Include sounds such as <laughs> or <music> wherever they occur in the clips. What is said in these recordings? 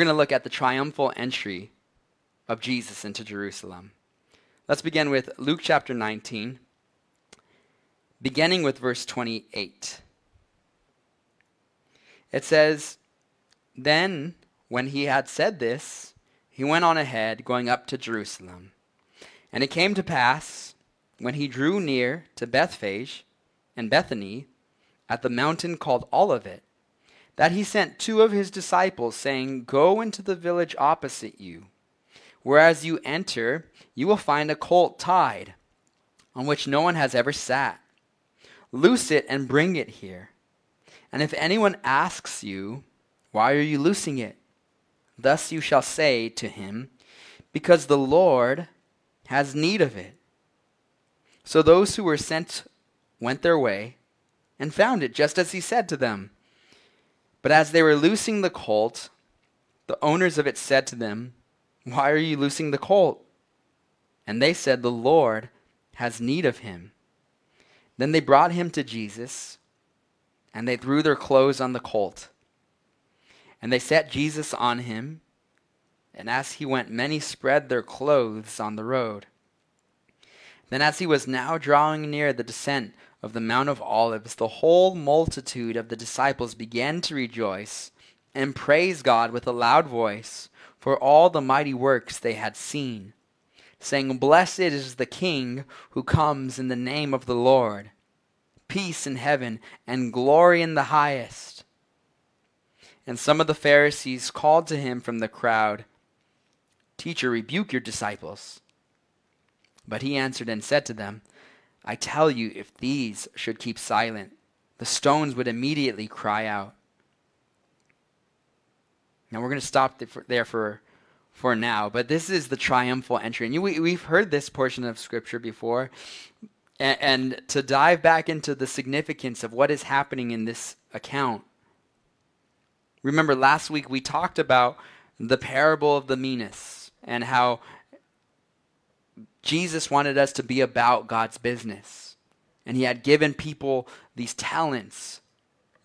We're going to look at the triumphal entry of Jesus into Jerusalem. Let's begin with Luke chapter 19, beginning with verse 28. It says, Then, when he had said this, he went on ahead, going up to Jerusalem. And it came to pass, when he drew near to Bethphage and Bethany, at the mountain called Olivet, that he sent two of his disciples, saying, Go into the village opposite you. Whereas you enter, you will find a colt tied, on which no one has ever sat. Loose it and bring it here. And if anyone asks you, Why are you loosing it? Thus you shall say to him, Because the Lord has need of it. So those who were sent went their way and found it just as he said to them. But as they were loosing the colt, the owners of it said to them, Why are you loosing the colt? And they said, The Lord has need of him. Then they brought him to Jesus, and they threw their clothes on the colt. And they set Jesus on him, and as he went, many spread their clothes on the road. Then, as he was now drawing near the descent of the Mount of Olives, the whole multitude of the disciples began to rejoice and praise God with a loud voice for all the mighty works they had seen, saying, Blessed is the King who comes in the name of the Lord. Peace in heaven and glory in the highest. And some of the Pharisees called to him from the crowd, Teacher, rebuke your disciples. But he answered and said to them, I tell you, if these should keep silent, the stones would immediately cry out. Now we're going to stop there for, for now, but this is the triumphal entry. And you, we, we've heard this portion of Scripture before. And, and to dive back into the significance of what is happening in this account, remember last week we talked about the parable of the minas and how Jesus wanted us to be about God's business. And he had given people these talents,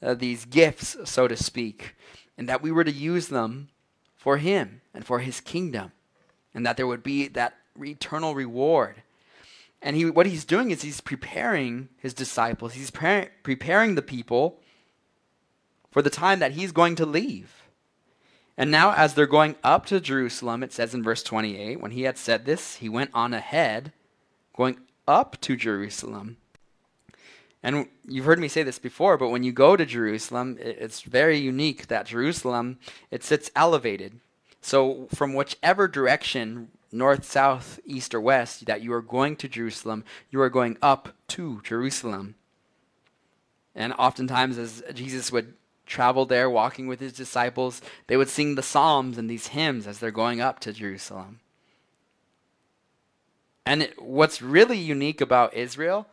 uh, these gifts, so to speak, and that we were to use them for him and for his kingdom, and that there would be that eternal reward. And he, what he's doing is he's preparing his disciples, he's pre- preparing the people for the time that he's going to leave. And now, as they're going up to Jerusalem, it says in verse 28, when he had said this, he went on ahead, going up to Jerusalem. And you've heard me say this before, but when you go to Jerusalem, it's very unique that Jerusalem, it sits elevated. So from whichever direction, north, south, east, or west, that you are going to Jerusalem, you are going up to Jerusalem. And oftentimes, as Jesus would traveled there walking with his disciples, they would sing the psalms and these hymns as they're going up to Jerusalem. And it, what's really unique about Israel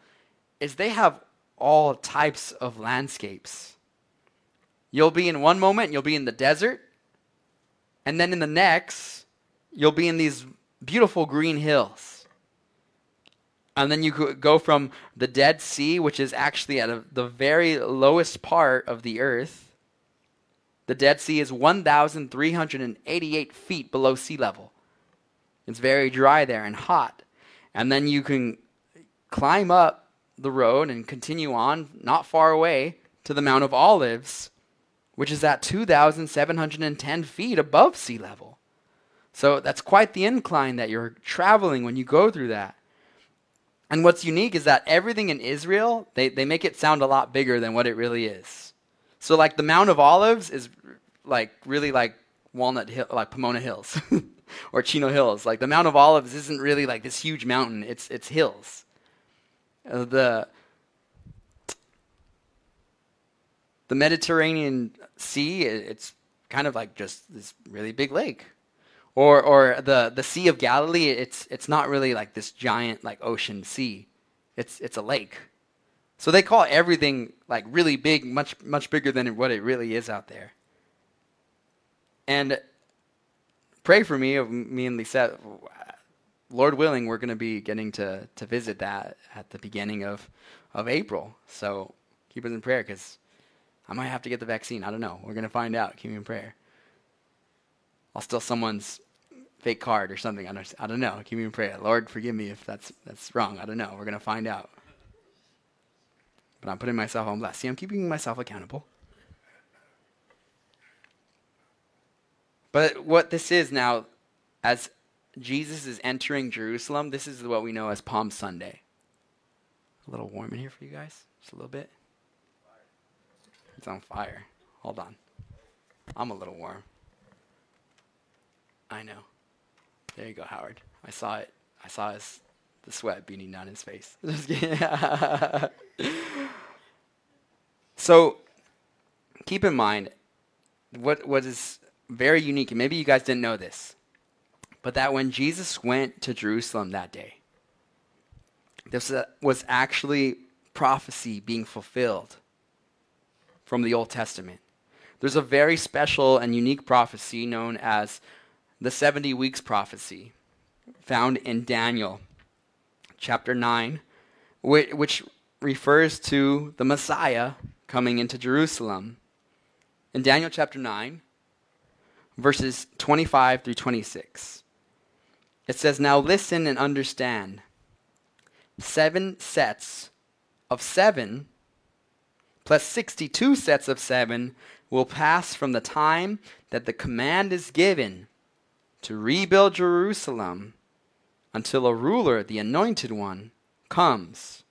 is they have all types of landscapes. You'll be in one moment, you'll be in the desert, and then in the next, you'll be in these beautiful green hills. And then you go from the Dead Sea, which is actually at a, the very lowest part of the earth. The Dead Sea is 1,388 feet below sea level. It's very dry there and hot. And then you can climb up the road and continue on, not far away, to the Mount of Olives, which is at 2,710 feet above sea level. So that's quite the incline that you're traveling when you go through that. And what's unique is that everything in Israel, they, they make it sound a lot bigger than what it really is. So, like, the Mount of Olives is like really like Walnut Hill, like Pomona Hills <laughs> or Chino Hills. Like, the Mount of Olives isn't really like this huge mountain, it's, it's hills. Uh, the, the Mediterranean Sea, it's kind of like just this really big lake or or the the Sea of Galilee, it's it's not really like this giant like ocean sea. It's it's a lake. So they call everything like really big, much much bigger than what it really is out there. And pray for me, me and Lisa. Lord willing, we're going to be getting to to visit that at the beginning of of April. So keep us in prayer because I might have to get the vaccine. I don't know. We're going to find out. Keep me in prayer. I'll steal someone's fake card or something. I don't, I don't know. Keep me in prayer. Lord, forgive me if that's, that's wrong. I don't know. We're going to find out. But I'm putting myself on blast. See, I'm keeping myself accountable. But what this is now, as Jesus is entering Jerusalem, this is what we know as Palm Sunday. A little warm in here for you guys? Just a little bit? It's on fire. Hold on. I'm a little warm. I know. There you go, Howard. I saw it. I saw his the sweat beating down his face. <laughs> <laughs> so keep in mind what what is very unique, and maybe you guys didn't know this, but that when Jesus went to Jerusalem that day, this uh, was actually prophecy being fulfilled from the Old Testament. There's a very special and unique prophecy known as the 70 weeks prophecy found in Daniel chapter 9, which refers to the Messiah coming into Jerusalem. In Daniel chapter 9, verses 25 through 26, it says, Now listen and understand. Seven sets of seven plus 62 sets of seven will pass from the time that the command is given to rebuild Jerusalem until a ruler, the anointed one, comes.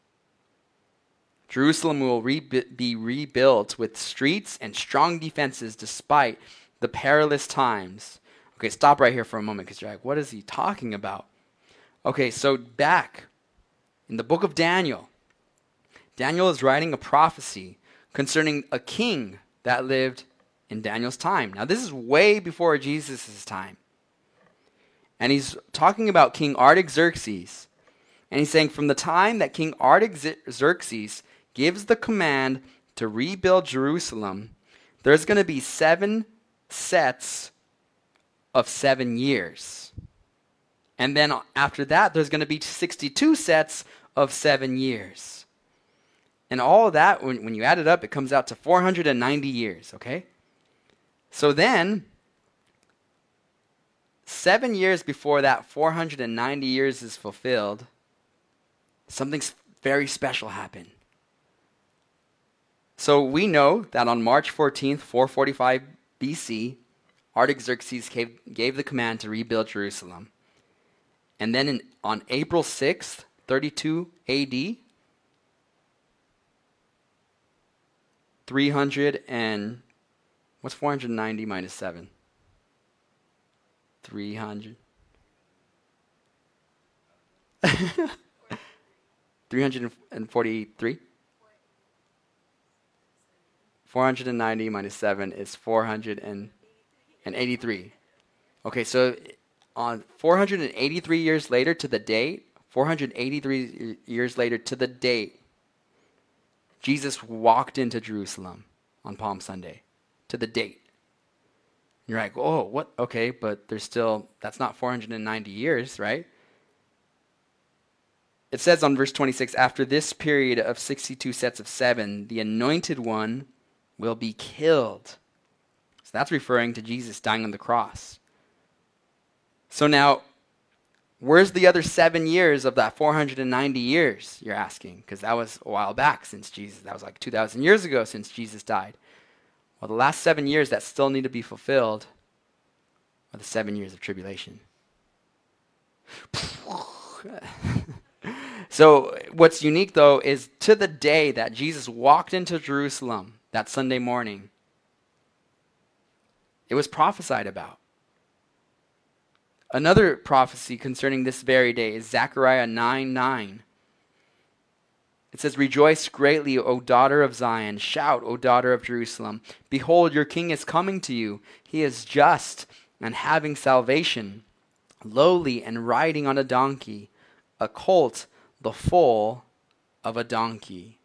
Jerusalem will re- be rebuilt with streets and strong defenses despite the perilous times. Okay, stop right here for a moment because you're like, what is he talking about? Okay, so back in the book of Daniel, Daniel is writing a prophecy concerning a king that lived in Daniel's time. Now, this is way before Jesus' time. And he's talking about King Artaxerxes. And he's saying from the time that King Artaxerxes gives the command to rebuild Jerusalem, there's going to be seven sets of seven years. And then after that, there's going to be 62 sets of seven years. And all of that, when, when you add it up, it comes out to 490 years, okay? So then, Seven years before that 490 years is fulfilled, something very special happened. So we know that on March 14th, 445 BC, Artaxerxes gave, gave the command to rebuild Jerusalem. And then in, on April 6th, 32 AD, 300 and what's 490 minus 7? 300. 343? <laughs> 490 minus 7 is 483. Okay, so on 483 years later to the date, 483 years later to the date, Jesus walked into Jerusalem on Palm Sunday to the date. You're like, oh, what? Okay, but there's still, that's not 490 years, right? It says on verse 26 after this period of 62 sets of seven, the anointed one will be killed. So that's referring to Jesus dying on the cross. So now, where's the other seven years of that 490 years, you're asking? Because that was a while back since Jesus, that was like 2,000 years ago since Jesus died. Well, the last seven years that still need to be fulfilled are the seven years of tribulation. <laughs> so, what's unique though is to the day that Jesus walked into Jerusalem that Sunday morning, it was prophesied about. Another prophecy concerning this very day is Zechariah 9 9. It says, Rejoice greatly, O daughter of Zion. Shout, O daughter of Jerusalem. Behold, your king is coming to you. He is just and having salvation, lowly and riding on a donkey, a colt, the foal of a donkey.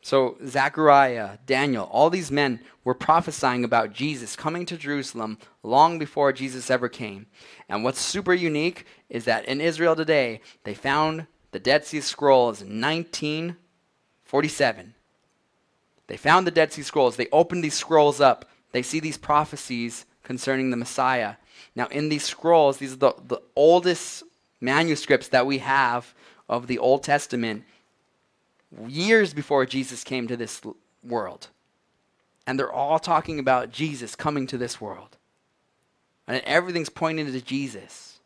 So, Zechariah, Daniel, all these men were prophesying about Jesus coming to Jerusalem long before Jesus ever came. And what's super unique is that in Israel today, they found the Dead Sea Scrolls in 1947. They found the Dead Sea Scrolls. They opened these scrolls up. They see these prophecies concerning the Messiah. Now, in these scrolls, these are the, the oldest manuscripts that we have of the Old Testament, years before Jesus came to this world. And they're all talking about Jesus coming to this world. And everything's pointing to Jesus.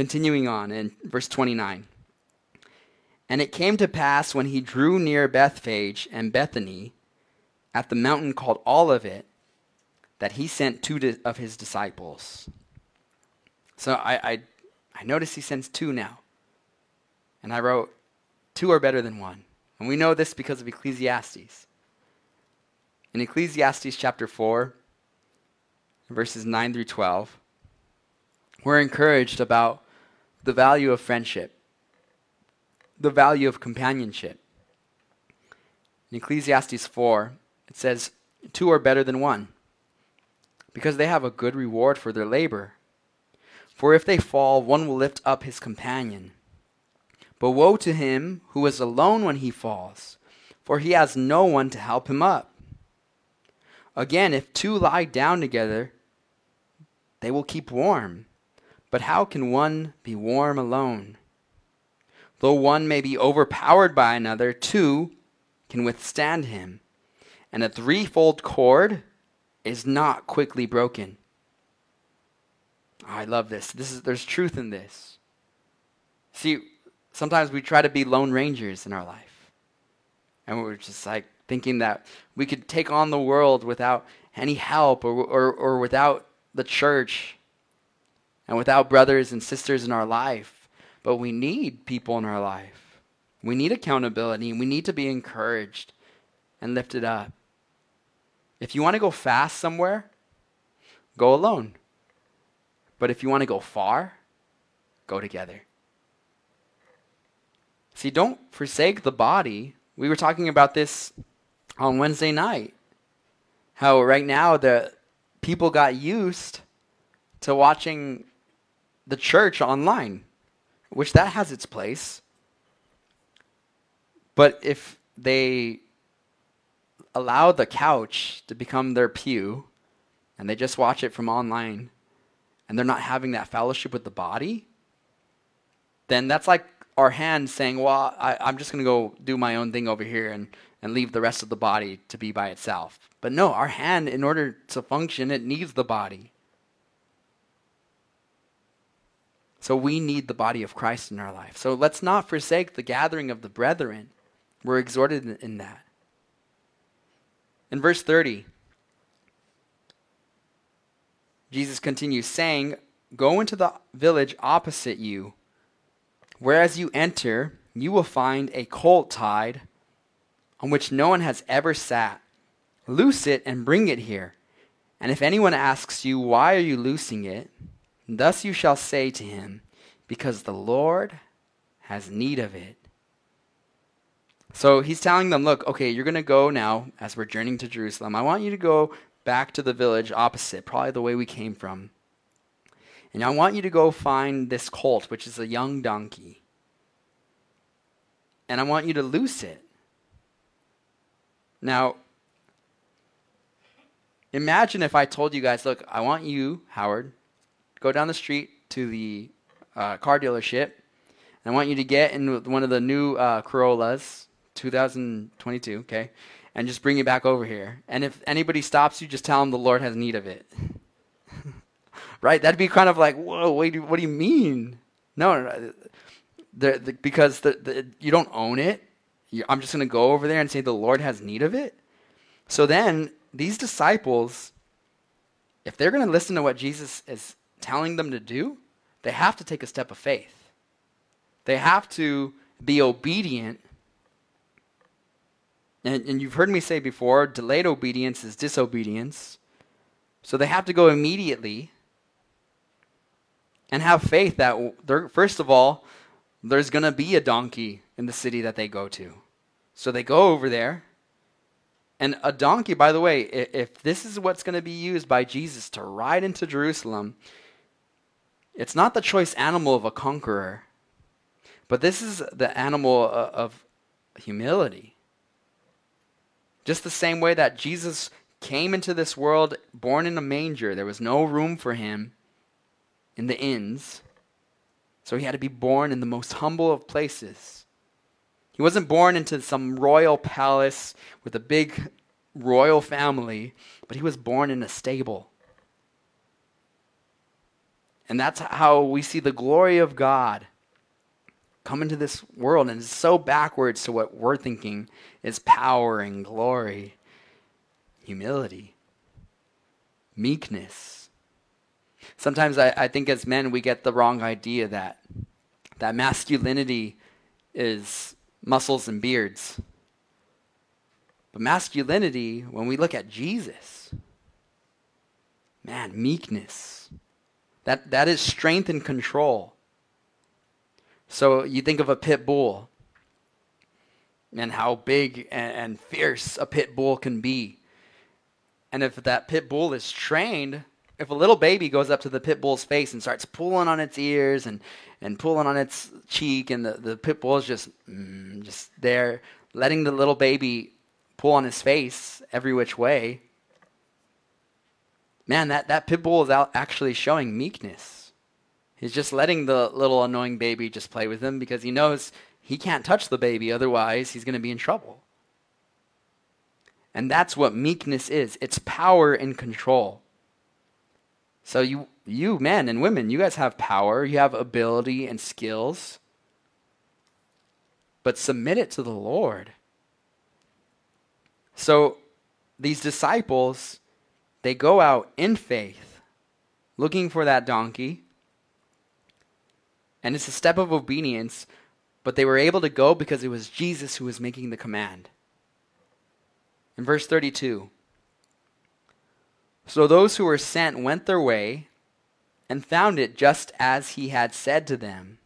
Continuing on in verse 29. And it came to pass when he drew near Bethphage and Bethany at the mountain called Olivet that he sent two of his disciples. So I, I, I notice he sends two now. And I wrote, two are better than one. And we know this because of Ecclesiastes. In Ecclesiastes chapter 4, verses 9 through 12, we're encouraged about the value of friendship, the value of companionship. In Ecclesiastes 4, it says, Two are better than one, because they have a good reward for their labor. For if they fall, one will lift up his companion. But woe to him who is alone when he falls, for he has no one to help him up. Again, if two lie down together, they will keep warm. But how can one be warm alone? Though one may be overpowered by another, two can withstand him. And a threefold cord is not quickly broken. I love this. This is there's truth in this. See, sometimes we try to be lone rangers in our life. And we're just like thinking that we could take on the world without any help or, or, or without the church and without brothers and sisters in our life. But we need people in our life. We need accountability. We need to be encouraged and lifted up. If you want to go fast somewhere, go alone. But if you want to go far, go together. See, don't forsake the body. We were talking about this on Wednesday night. How right now the people got used to watching the church online, which that has its place. But if they allow the couch to become their pew and they just watch it from online and they're not having that fellowship with the body, then that's like our hand saying, Well, I, am just going to go do my own thing over here and, and leave the rest of the body to be by itself. But no, our hand, in order to function, it needs the body. So we need the body of Christ in our life. So let's not forsake the gathering of the brethren. We're exhorted in that. In verse 30, Jesus continues saying, Go into the village opposite you. Whereas you enter, you will find a colt tied on which no one has ever sat. Loose it and bring it here. And if anyone asks you, Why are you loosing it? Thus you shall say to him, Because the Lord has need of it. So he's telling them, Look, okay, you're going to go now as we're journeying to Jerusalem. I want you to go back to the village opposite, probably the way we came from. And I want you to go find this colt, which is a young donkey. And I want you to loose it. Now, imagine if I told you guys, look, I want you, Howard, go down the street to the uh, car dealership. And I want you to get in one of the new uh, Corollas, 2022, okay? And just bring it back over here. And if anybody stops you, just tell them the Lord has need of it. <laughs> right? That'd be kind of like, whoa, wait, what do you mean? No, no, the, the, because the, you don't own it. You, I'm just going to go over there and say the Lord has need of it. So then these disciples, if they're going to listen to what Jesus is telling them to do, they have to take a step of faith. They have to be obedient. And, and you've heard me say before delayed obedience is disobedience. So they have to go immediately and have faith that, first of all, there's going to be a donkey in the city that they go to. So they go over there. And a donkey, by the way, if this is what's going to be used by Jesus to ride into Jerusalem, it's not the choice animal of a conqueror, but this is the animal uh, of humility. Just the same way that Jesus came into this world born in a manger. There was no room for him in the inns. So he had to be born in the most humble of places. He wasn't born into some royal palace with a big royal family, but he was born in a stable. And that's how we see the glory of God come into this world. And it's so backwards to what we're thinking is power and glory, humility, meekness. Sometimes I, I think as men we get the wrong idea that that masculinity is muscles and beards. But masculinity, when we look at Jesus, man, meekness, that, that is strength and control. So you think of a pit bull and how big and, and fierce a pit bull can be. And if that pit bull is trained, if a little baby goes up to the pit bull's face and starts pulling on its ears and, and pulling on its cheek, and the, the pit bull is just, mm, just there, letting the little baby pull on his face every which way, man, that, that pit bull is out actually showing meekness. He's just letting the little annoying baby just play with him because he knows he can't touch the baby, otherwise, he's going to be in trouble. And that's what meekness is it's power and control. So, you, you men and women, you guys have power, you have ability and skills, but submit it to the Lord. So these disciples, they go out in faith, looking for that donkey. And it's a step of obedience, but they were able to go because it was Jesus who was making the command. In verse 32, so those who were sent went their way and found it just as he had said to them.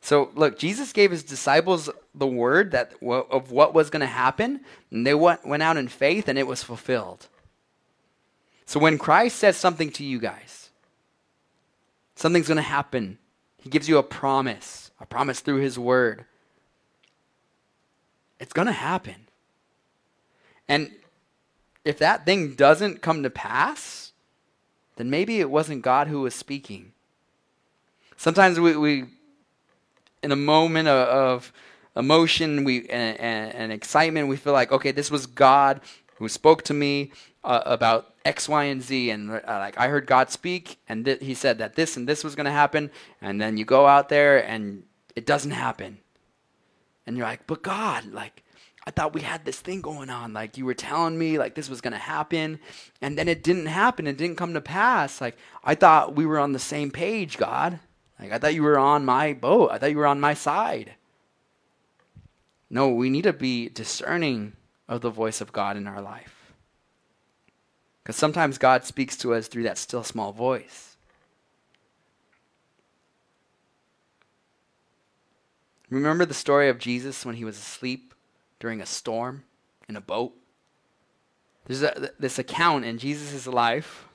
So look, Jesus gave his disciples the word that of what was going to happen, and they went, went out in faith, and it was fulfilled. So when Christ says something to you guys, something's going to happen. He gives you a promise, a promise through his word. It's going to happen. And if that thing doesn't come to pass, then maybe it wasn't God who was speaking. Sometimes we, we in a moment of, of emotion we and, and, and, excitement, we feel like, okay, this was God who spoke to me uh, about X, Y, and Z, and uh, like I heard God speak, and th- He said that this and this was going to happen, and then you go out there and it doesn't happen, and you're like, but God, like. I thought we had this thing going on. Like you were telling me like this was going to happen and then it didn't happen. It didn't come to pass. Like I thought we were on the same page, God. Like, I thought you were on my boat. I thought you were on my side. No, we need to be discerning of the voice of God in our life. Because sometimes God speaks to us through that still small voice. Remember the story of Jesus when he was asleep during a storm in a boat? There's a, this account in Jesus' life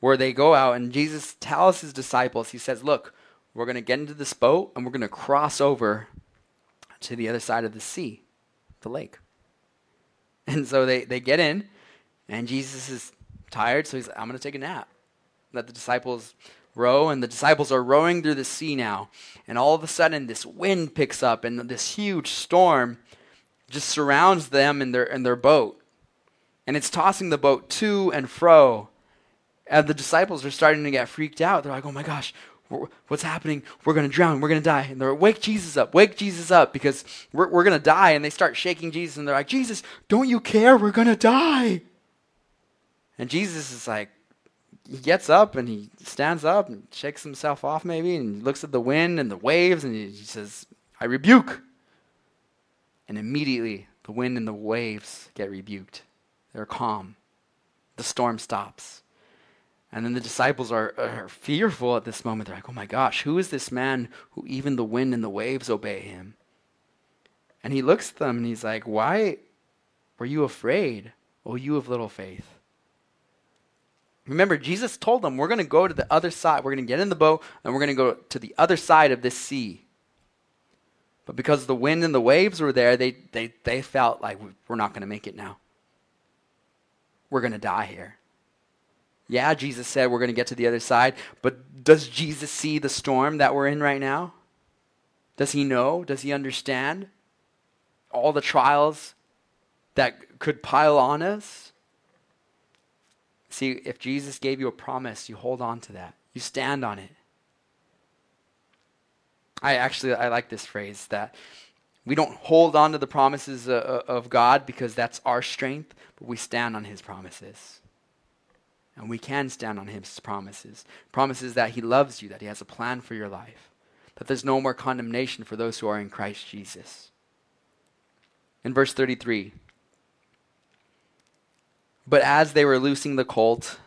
where they go out and Jesus tells his disciples, he says, Look, we're going to get into this boat and we're going to cross over to the other side of the sea, the lake. And so they, they get in, and Jesus is tired, so he's like, I'm going to take a nap. Let the disciples row, and the disciples are rowing through the sea now. And all of a sudden, this wind picks up, and this huge storm just surrounds them in their, in their boat. And it's tossing the boat to and fro. And the disciples are starting to get freaked out. They're like, oh my gosh, what's happening? We're going to drown. We're going to die. And they're, like, wake Jesus up. Wake Jesus up because we're, we're going to die. And they start shaking Jesus. And they're like, Jesus, don't you care? We're going to die. And Jesus is like, he gets up and he stands up and shakes himself off maybe and looks at the wind and the waves and he says, I rebuke. And immediately the wind and the waves get rebuked. They're calm. The storm stops. And then the disciples are, are fearful at this moment. They're like, oh my gosh, who is this man who even the wind and the waves obey him? And he looks at them and he's like, why were you afraid, O you of little faith? Remember, Jesus told them, we're going to go to the other side. We're going to get in the boat and we're going to go to the other side of this sea. But because the wind and the waves were there, they, they, they felt like we're not going to make it now. we're going to die here. Yeah, Jesus said we're going to get to the other side, but does Jesus see the storm that we're in right now? Does he know? Does he understand all the trials that could pile on us? See, if Jesus gave you a promise, you hold on to that. You stand on it. I actually I like this phrase that we don't hold on to the promises uh, uh, of God because that's our strength, but we stand on his promises. And we can stand on his promises. Promises that he loves you, that he has a plan for your life, that there's no more condemnation for those who are in Christ Jesus. In verse 33, but as they were loosing the colt,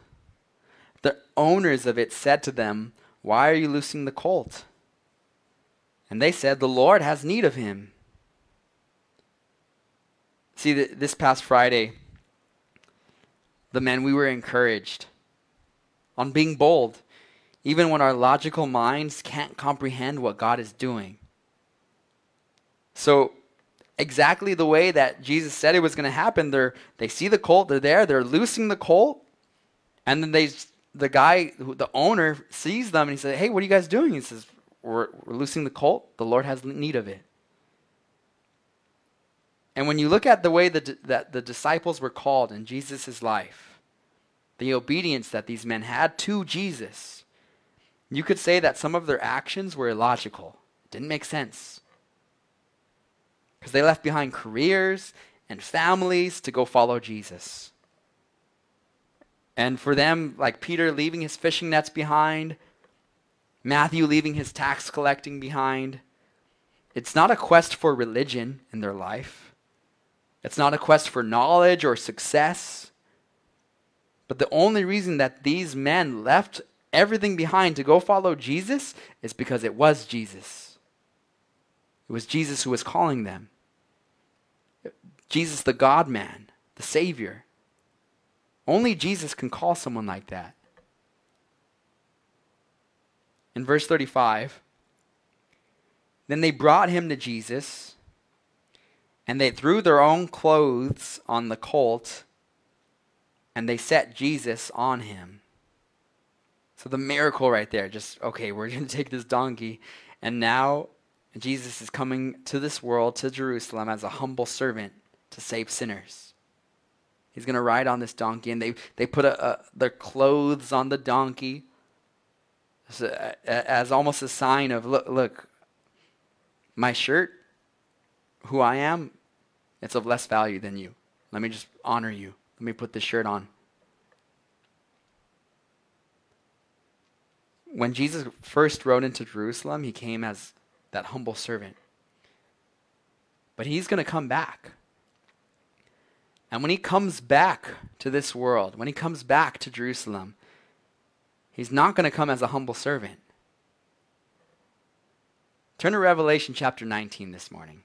the owners of it said to them, Why are you loosing the colt? And they said, The Lord has need of him. See, this past Friday, the men, we were encouraged on being bold, even when our logical minds can't comprehend what God is doing. So, exactly the way that Jesus said it was going to happen, they're, they see the colt, they're there, they're loosing the colt, and then they, the guy, the owner, sees them and he says, Hey, what are you guys doing? He says, We're, we're loosing the colt. The Lord has need of it. And when you look at the way that, that the disciples were called in Jesus' life, the obedience that these men had to Jesus, you could say that some of their actions were illogical. It didn't make sense. Because they left behind careers and families to go follow Jesus. And for them, like Peter leaving his fishing nets behind, Matthew leaving his tax collecting behind, it's not a quest for religion in their life. It's not a quest for knowledge or success. But the only reason that these men left everything behind to go follow Jesus is because it was Jesus. It was Jesus who was calling them. Jesus, the God man, the Savior. Only Jesus can call someone like that. In verse 35, then they brought him to Jesus and they threw their own clothes on the colt, and they set Jesus on him. So the miracle right there, just, okay, we're <laughs> going to take this donkey, and now Jesus is coming to this world, to Jerusalem, as a humble servant to save sinners. He's going to ride on this donkey, and they, they put a, a, their clothes on the donkey as, as almost a sign of, look, look, my shirt who I am, it's of less value than you. Let me just honor you. Let me put this shirt on. When Jesus first rode into Jerusalem, he came as that humble servant. But he's going to come back. And when he comes back to this world, when he comes back to Jerusalem, he's not going to come as a humble servant. Turn to Revelation chapter 19 this morning.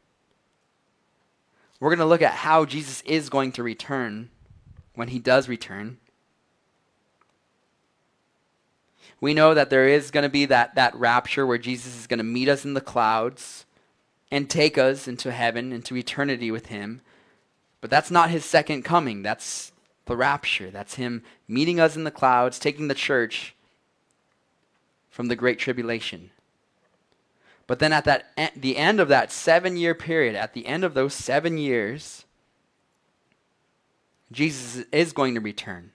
We're going to look at how Jesus is going to return when he does return. We know that there is going to be that, that rapture where Jesus is going to meet us in the clouds and take us into heaven, into eternity with him. But that's not his second coming. That's the rapture. That's him meeting us in the clouds, taking the church from the great tribulation. But then at that the end of that 7-year period, at the end of those 7 years, Jesus is going to return.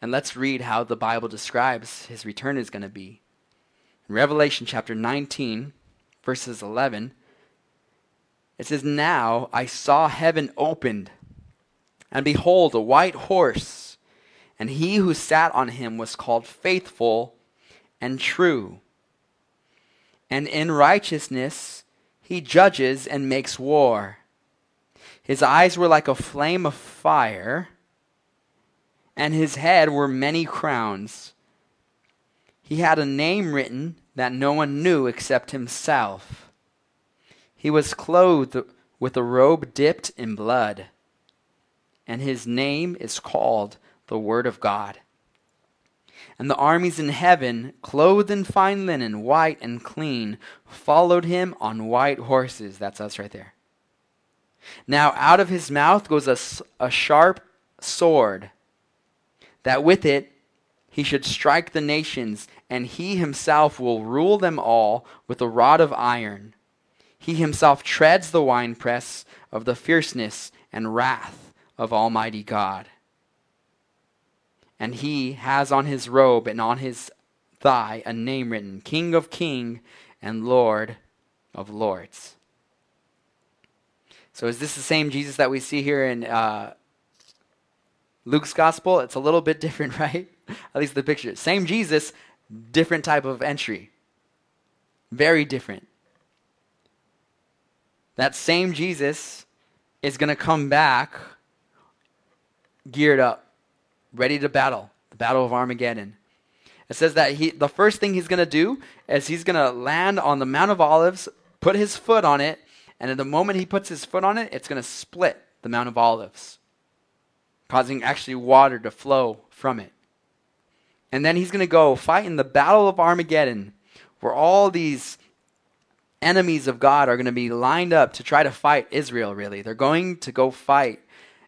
And let's read how the Bible describes his return is going to be. In Revelation chapter 19, verses 11, it says, Now I saw heaven opened, and behold, a white horse, and he who sat on him was called Faithful and True and in righteousness he judges and makes war. His eyes were like a flame of fire, and his head were many crowns. He had a name written that no one knew except himself. He was clothed with a robe dipped in blood, and his name is called the Word of God. And the armies in heaven, clothed in fine linen, white and clean, followed him on white horses. That's us right there. Now out of his mouth goes a, a sharp sword, that with it he should strike the nations, and he himself will rule them all with a rod of iron. He himself treads the winepress of the fierceness and wrath of Almighty God. And he has on his robe and on his thigh a name written King of Kings and Lord of Lords. So, is this the same Jesus that we see here in uh, Luke's gospel? It's a little bit different, <laughs> right? At least the picture. Same Jesus, different type of entry. Very different. That same Jesus is going to come back geared up, ready to battle, the battle of Armageddon. It says that he the first thing he's going to do is he's going to land on the Mount of Olives, put his foot on it, and at the moment he puts his foot on it, it's going to split the Mount of Olives, causing actually water to flow from it. And then he's going to go fight in the Battle of Armageddon, where all these enemies of God are going to be lined up to try to fight Israel, really. They're going to go fight.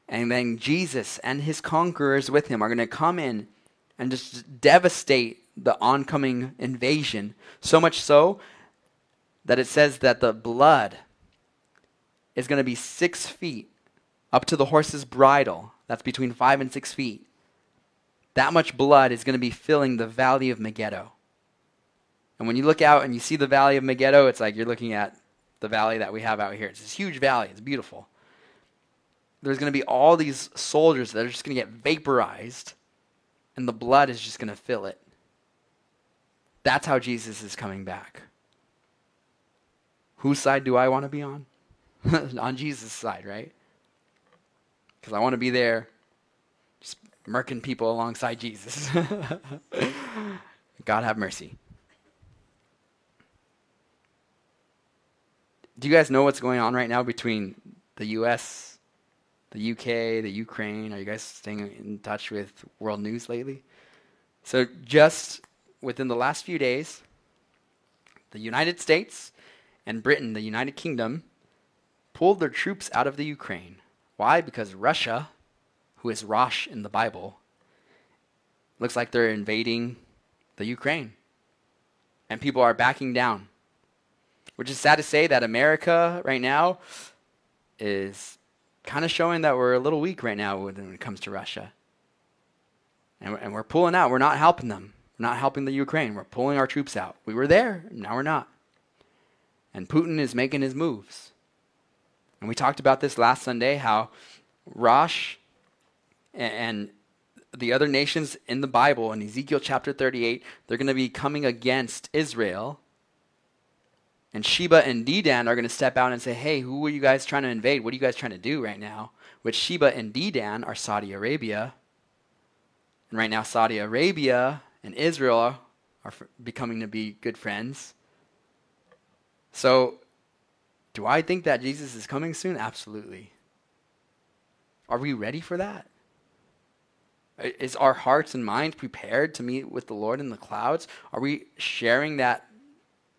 And then Jesus and his conquerors with him are going to come in and just devastate the oncoming invasion. So much so that it says that the blood is going to be six feet up to the horse's bridle. That's between five and six feet. That much blood is going to be filling the valley of Megiddo. And when you look out and you see the valley of Megiddo, it's like you're looking at the valley that we have out here. It's this huge valley, it's beautiful. There's going to be all these soldiers that are just going to get vaporized, and the blood is just going to fill it. That's how Jesus is coming back. Whose side do I want to be on? <laughs> on Jesus' side, right? Because I want to be there just murking people alongside Jesus. <laughs> God have mercy. Do you guys know what's going on right now between the US, the UK, the Ukraine? Are you guys staying in touch with world news lately? So, just within the last few days, the United States and Britain, the United Kingdom, pulled their troops out of the Ukraine. Why? Because Russia, who is Rosh in the Bible, looks like they're invading the Ukraine. And people are backing down. Which is sad to say that America right now is kind of showing that we're a little weak right now when it comes to Russia. And we're, and we're pulling out. We're not helping them. We're not helping the Ukraine. We're pulling our troops out. We were there, now we're not. And Putin is making his moves. And we talked about this last Sunday how Rosh and the other nations in the Bible, in Ezekiel chapter 38, they're going to be coming against Israel. And Sheba and Dedan are going to step out and say, hey, who are you guys trying to invade? What are you guys trying to do right now? Which Sheba and Dedan are Saudi Arabia. And right now, Saudi Arabia and Israel are becoming to be good friends. So do I think that Jesus is coming soon? Absolutely. Are we ready for that? Is our hearts and minds prepared to meet with the Lord in the clouds? Are we sharing that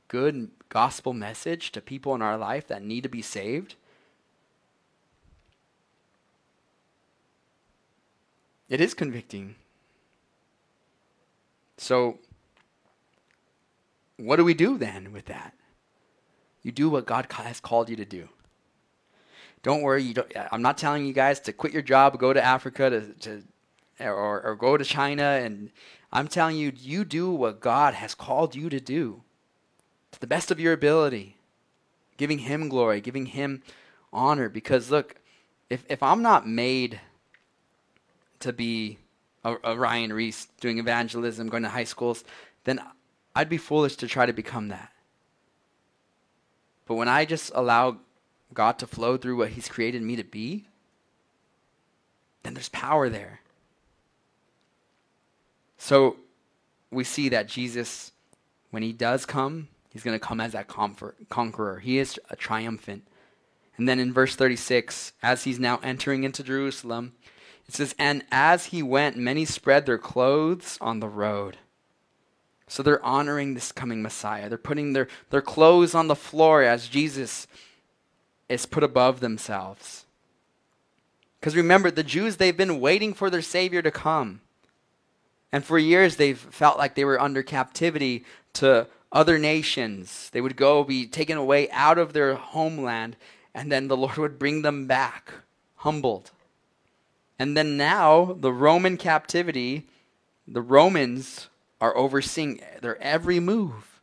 good gospel message to people in our life that need to be saved? It is convicting. So, what do we do then with that? You do what God has called you to do. Don't worry. You don't, I'm not telling you guys to quit your job, go to Africa, to, to or, or go to China, and I'm telling you, you do what God has called you to do to the best of your ability, giving Him glory, giving Him honor. Because look, if if I'm not made to be a, a Ryan Ries doing evangelism, going to high schools, then I'd be foolish to try to become that. But when I just allow God to flow through what He's created me to be, then there's power there. So we see that Jesus, when He does come, He's going to come as that conqueror. He is a triumphant. And then in verse 36, as He's now entering into Jerusalem, it says, And as He went, many spread their clothes on the road. So they're honoring this coming Messiah. They're putting their, their clothes on the floor as Jesus is put above themselves. Because remember, the Jews, they've been waiting for their Savior to come. And for years, they've felt like they were under captivity to other nations. They would go be taken away out of their homeland, and then the <laughs> Lord would bring them back, humbled. And then now, the Roman captivity, the Romans are overseeing their every move.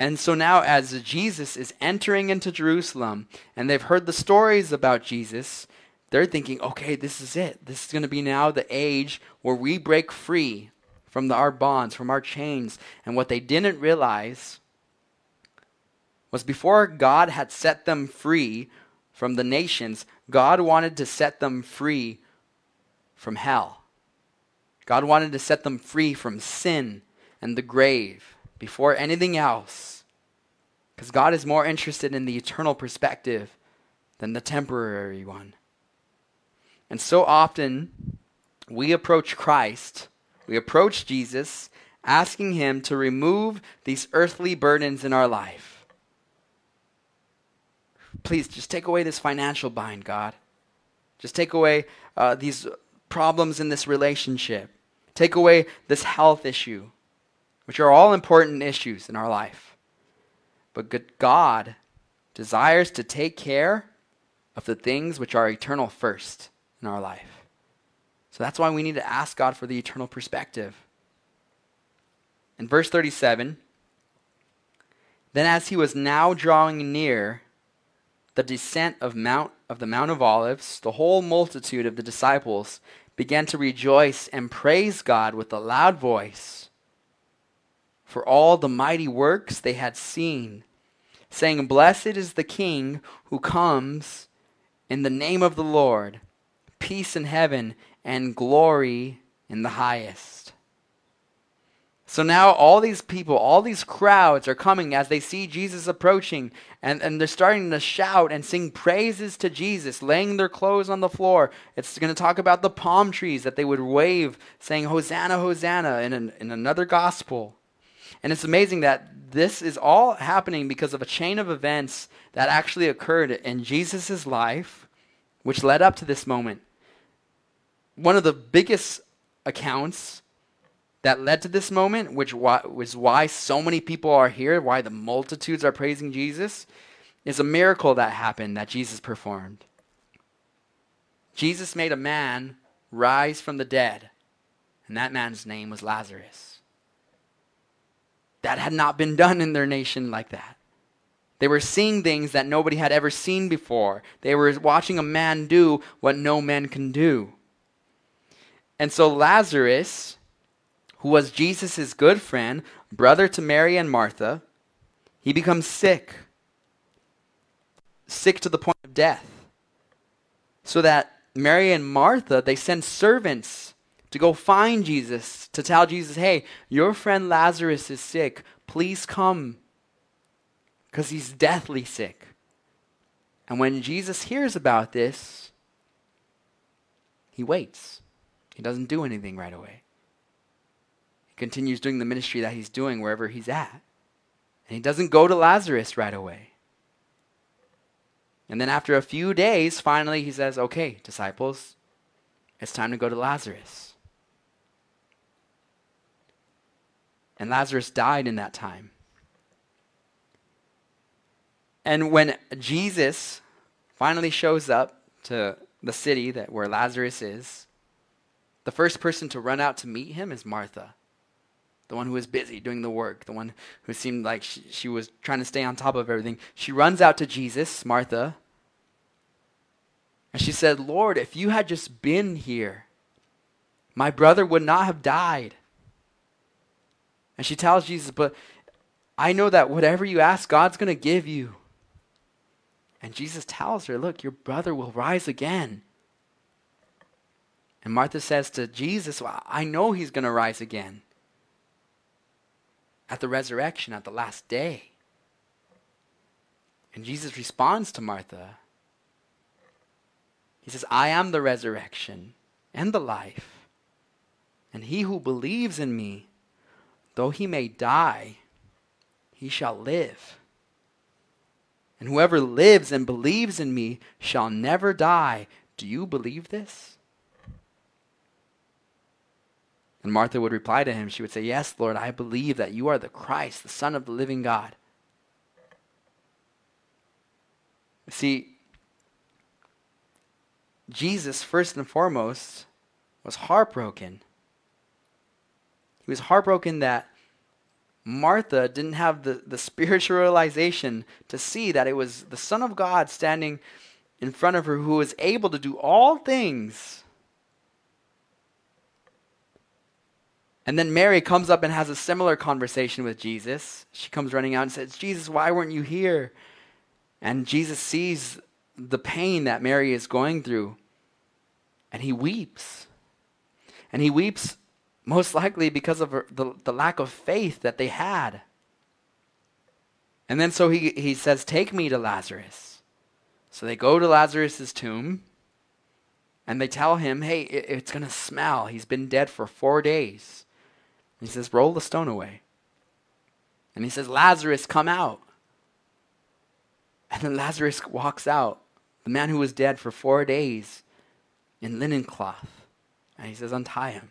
And so now, as Jesus is entering into Jerusalem, and they've heard the stories about Jesus, they're thinking, okay, this is it. This is going to be now the age where we break free from the, our bonds, from our chains. And what they didn't realize was before God had set them free from the nations, God wanted to set them free from hell. God wanted to set them free from sin and the grave before anything else. Because God is more interested in the eternal perspective than the temporary one. And so often we approach Christ, we approach Jesus, asking Him to remove these earthly burdens in our life. Please just take away this financial bind, God. Just take away uh, these problems in this relationship. Take away this health issue, which are all important issues in our life. But God desires to take care of the things which are eternal first in our life. So that's why we need to ask God for the eternal perspective. In verse 37, then as he was now drawing near the descent of mount of the mount of olives the whole multitude of the disciples began to rejoice and praise God with a loud voice for all the mighty works they had seen saying blessed is the king who comes in the name of the Lord peace in heaven, and glory in the highest. So now all these people, all these crowds are coming as they see Jesus approaching, and, and they're starting to shout and sing praises to Jesus, laying their clothes on the floor. It's going to talk about the palm trees that they would wave, saying, Hosanna, Hosanna, in, an, in another gospel. And it's amazing that this is all happening because of a chain of events that actually occurred in Jesus' life, which led up to this moment one of the biggest accounts that led to this moment, which was why so many people are here, why the multitudes are praising Jesus, is a miracle that happened that Jesus performed. Jesus made a man rise from the dead, and that man's name was Lazarus. That had not been done in their nation like that. They were seeing things that nobody had ever seen before. They were watching a man do what no man can do. And so Lazarus, who was Jesus' good friend, brother to Mary and Martha, he becomes sick. Sick to the point of death. So that Mary and Martha, they send servants to go find Jesus, to tell Jesus, hey, your friend Lazarus is sick. Please come. Because he's deathly sick. And when Jesus hears about this, he waits. He doesn't do anything right away. Continues doing the ministry that he's doing wherever he's at. And he doesn't go to Lazarus right away. And then after a few days, finally he says, Okay, disciples, it's time to go to Lazarus. And Lazarus died in that time. And when Jesus finally shows up to the city that where Lazarus is, the first person to run out to meet him is Martha, the one who was busy doing the work, the one who seemed like she, she was trying to stay on top of everything. She runs out to Jesus, Martha, and she said, Lord, if you had just been here, my brother would not have died. And she tells Jesus, But I know that whatever you ask, God's going to give you. And Jesus tells her, Look, your brother will rise again. And Martha says to Jesus, well, I know he's going to rise again at the resurrection, at the last day. And Jesus responds to Martha. He says, I am the resurrection and the life. And he who believes in me, though he may die, he shall live. and whoever lives and believes in me shall never die. Do you believe this? And Martha would reply to him, she would say, Yes, Lord, I believe that you are the Christ, the Son of the living God. See, Jesus, first and foremost, was heartbroken. He was heartbroken that Martha didn't have the, the spiritualization to see that it was the Son of God standing in front of her who was able to do all things. And then Mary comes up and has a similar conversation with Jesus. She comes running out and says, Jesus, why weren't you here? And Jesus sees the pain that Mary is going through, and he weeps. And he weeps most likely because of the, the lack of faith that they had. And then so he, he says, Take me to Lazarus. So they go to Lazarus' tomb and they tell him, Hey, it, it's going to smell. He's been dead for four days. And he says, Roll the stone away. And he says, Lazarus, come out. And then Lazarus walks out, the man who was dead for four days, in linen cloth. And he says, Untie him.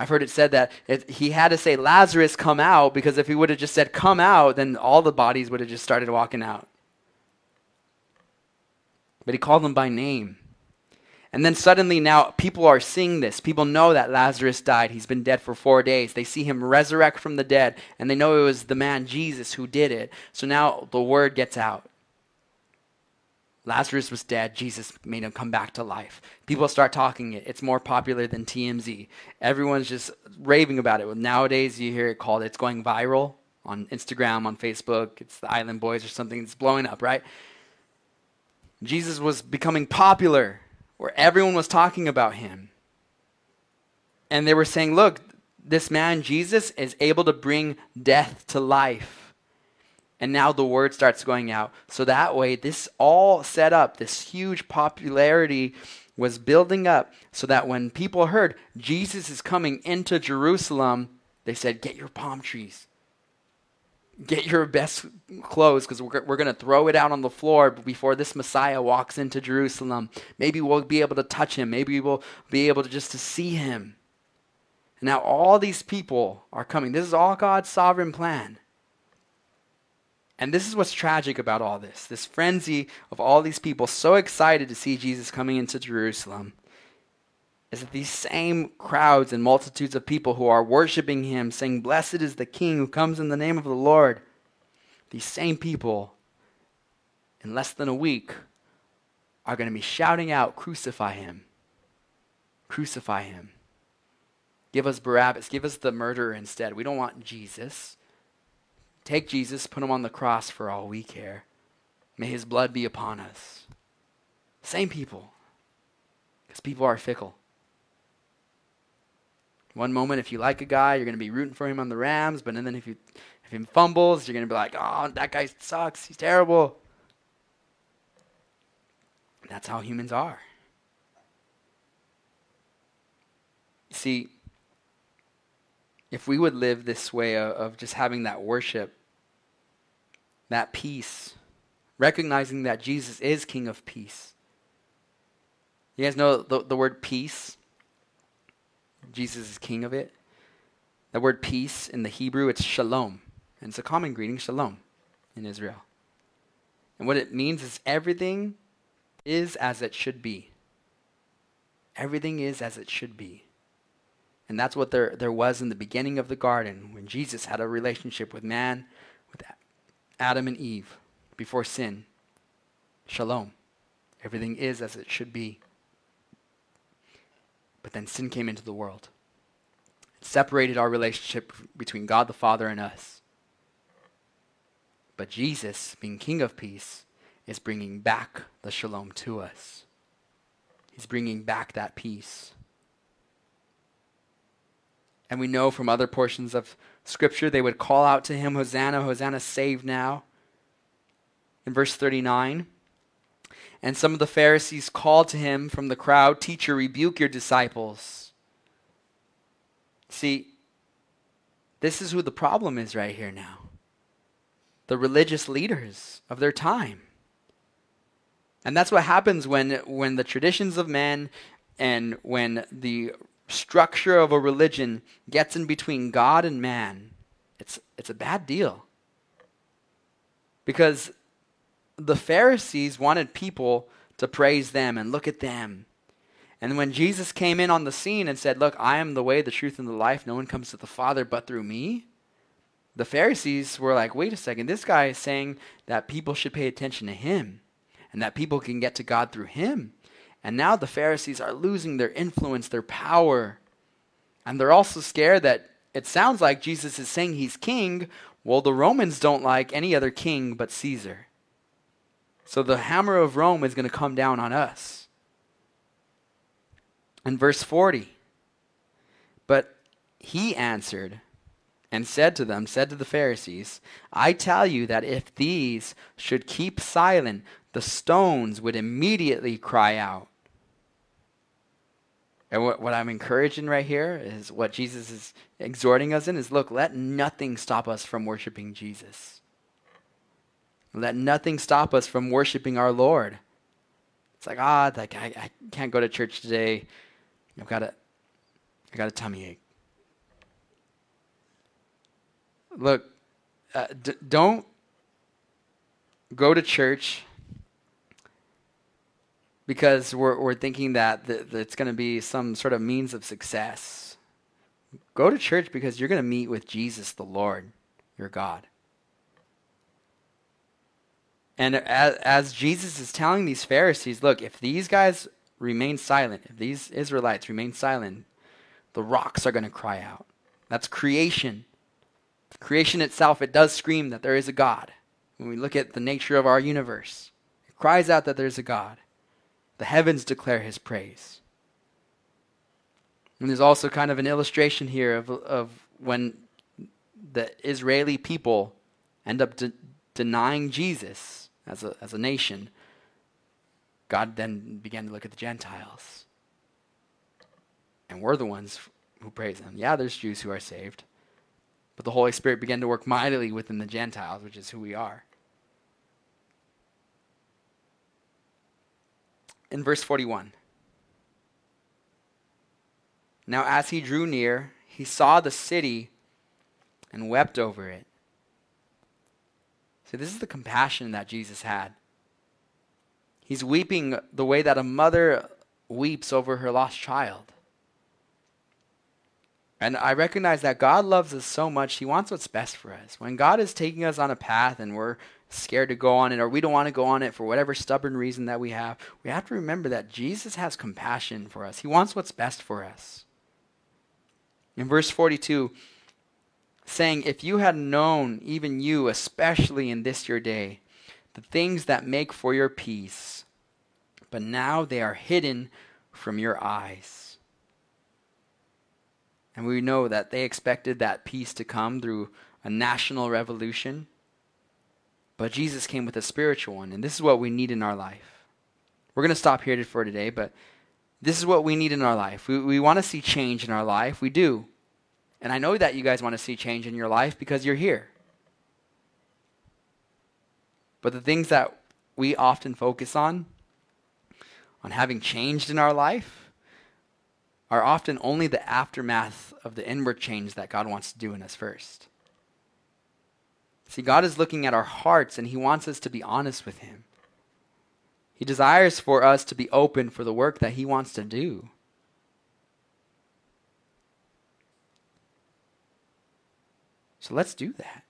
I've heard it said that he had to say, Lazarus, come out, because if he would have just said, come out, then all the bodies would have just started walking out. But he called them by name. And then suddenly now people are seeing this. People know that Lazarus died. He's been dead for four days. They see him resurrect from the dead, and they know it was the man Jesus who did it. So now the word gets out. Lazarus was dead. Jesus made him come back to life. People start talking it. It's more popular than TMZ. Everyone's just raving about it. Nowadays, you hear it called, it's going viral on Instagram, on Facebook. It's the Island Boys or something. It's blowing up, right? Jesus was becoming popular where everyone was talking about him. And they were saying, look, this man, Jesus, is able to bring death to life. And now the word starts going out. So that way, this all set up, this huge popularity was building up so that when people heard Jesus is coming into Jerusalem, they said, Get your palm trees. Get your best clothes because we're, we're going to throw it out on the floor before this Messiah walks into Jerusalem. Maybe we'll be able to touch him. Maybe we'll be able to just to see him. And now all these people are coming. This is all God's sovereign plan. And this is what's tragic about all this this frenzy of all these people so excited to see Jesus coming into Jerusalem is that these same crowds and multitudes of people who are worshiping him, saying, Blessed is the King who comes in the name of the Lord, these same people, in less than a week, are going to be shouting out, Crucify him! Crucify him! Give us Barabbas, give us the murderer instead. We don't want Jesus. Take Jesus, put him on the cross for all we care. May his blood be upon us. Same people. Because people are fickle. One moment, if you like a guy, you're going to be rooting for him on the Rams, but then if, you, if he fumbles, you're going to be like, oh, that guy sucks. He's terrible. That's how humans are. See, if we would live this way of, of just having that worship that peace, recognizing that Jesus is King of peace. You guys know the, the word peace? Jesus is king of it. The word peace in the Hebrew, it's shalom. And it's a common greeting, shalom, in Israel. And what it means is everything is as it should be. Everything is as it should be. And that's what there, there was in the beginning of the garden when Jesus had a relationship with man, with Adam and Eve before sin. Shalom. Everything is as it should be. But then sin came into the world. It separated our relationship between God the Father and us. But Jesus, being King of peace, is bringing back the shalom to us. He's bringing back that peace. And we know from other portions of Scripture, they would call out to him, Hosanna, Hosanna, save now. In verse 39, and some of the Pharisees called to him from the crowd, Teacher, rebuke your disciples. See, this is who the problem is right here now. the religious leaders of their time. And that's what happens when, when the traditions of men and when the structure of a religion gets in between God and man. It's, it's a bad deal. Because the Pharisees wanted people to praise them and look at them. And when Jesus came in on the scene and said, Look, I am the way, the truth, and the life, no one comes to the Father but through me, the Pharisees were like, Wait a second, this guy is saying that people should pay attention to him and that people can get to God through him. And now the Pharisees are losing their influence, their power. And they're also scared that it sounds like Jesus is saying he's king. Well, the Romans don't like any other king but Caesar. So the hammer of Rome is going to come down on us. In verse 40, but he answered and said to them, said to the Pharisees, I tell you that if these should keep silent, the stones would immediately cry out. And what, what I'm encouraging right here is what Jesus is exhorting us in is look, let nothing stop us from worshiping Jesus. Let nothing stop us from worshiping our Lord. It's like, ah, like I, I can't go to church today. I've got a I got a tummy ache. Look, uh, d- don't go to church because we're, we're thinking that, that it's going to be some sort of means of success. Go to church because you're going to meet with Jesus, the Lord, your God. And as, as Jesus is telling these Pharisees, look, if these guys remain silent, if these Israelites remain silent, the rocks are going to cry out. That's creation. Creation itself, it does scream that there is a God. When we look at the nature of our universe, it cries out that there's a God. The heavens declare his praise. And there's also kind of an illustration here of, of when the Israeli people end up de- denying Jesus as a, as a nation. God then began to look at the Gentiles. And we're the ones who praise him. Yeah, there's Jews who are saved. But the Holy Spirit began to work mightily within the Gentiles, which is who we are. in verse 41. Now, as he drew near, he saw the city and wept over it. See, this is the compassion that Jesus had. He's weeping the way that a mother weeps over her lost child. And I recognize that God loves us so much, He wants what's best for us. When God is taking us on a path and we're scared to go on it or we don't want to go on it for whatever stubborn reason that we have, we have to remember that Jesus has compassion for us. He wants what's best for us. In verse 42, saying, If you had known, even you, especially in this your day, the things that make for your peace, but now they are hidden from your eyes. And we know that they expected that peace to come through a national revolution. But Jesus came with a spiritual one, and this is what we need in our life. We're going to stop here for today, but this is what we need in our life. We, we want to see change in our life. We do. And I know that you guys want to see change in your life because you're here. But the things that we often focus on, on having changed in our life, are often only the aftermath of the inward change that God wants to do in us first. See, God is looking at our hearts and He wants us to be honest with Him. He desires for us to be open for the work that He wants to do. So let's do that.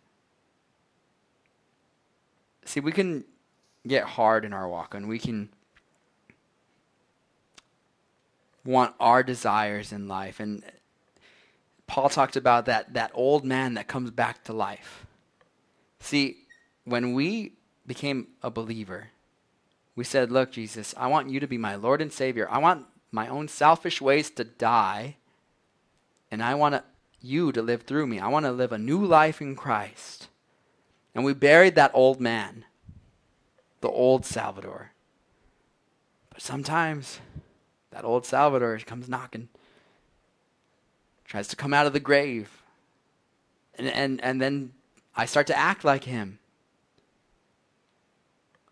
See, we can get hard in our walk and we can want our desires in life. And Paul talked about that, that old man that comes back to life. See, when we became a believer, we said, Look, Jesus, I want you to be my Lord and Savior. I want my own selfish ways to die, and I want you to live through me. I want to live a new life in Christ. And we buried that old man, the old Salvador. But sometimes that old Salvador comes knocking, tries to come out of the grave. And, and, and then I start to act like him.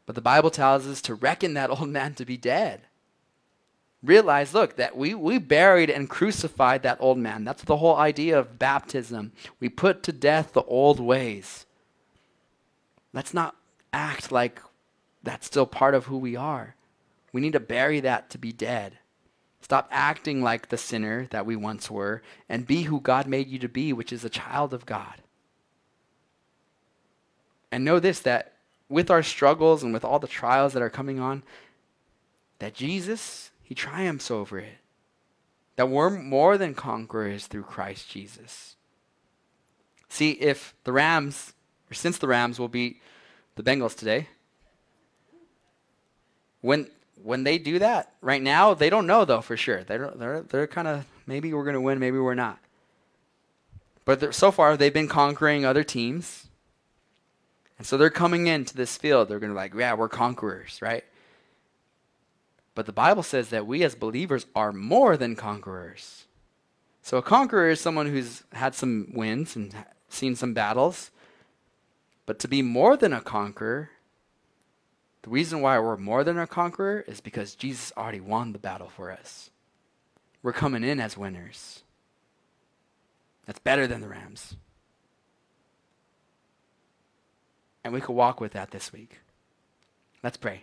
But the Bible tells us to reckon that old man to be dead. Realize, look, that we, we buried and crucified that old man. That's the whole idea of baptism. We put to death the old ways. Let's not act like that's still part of who we are. We need to bury that to be dead. Stop acting like the sinner that we once were and be who God made you to be, which is a child of God. And know this that with our struggles and with all the trials that are coming on, that Jesus, he triumphs over it. That we're more than conquerors through Christ Jesus. See, if the Rams, or since the Rams will beat the Bengals today, when when they do that right now, they don't know though for sure. They're they're they're kind of maybe we're going to win, maybe we're not. But so far they've been conquering other teams. And so they're coming into this field. They're going to be like, yeah, we're conquerors, right? But the Bible says that we as believers are more than conquerors. So a conqueror is someone who's had some wins and seen some battles. But to be more than a conqueror the reason why we're more than a conqueror is because Jesus already won the battle for us. We're coming in as winners. That's better than the Rams. And we could walk with that this week. Let's pray.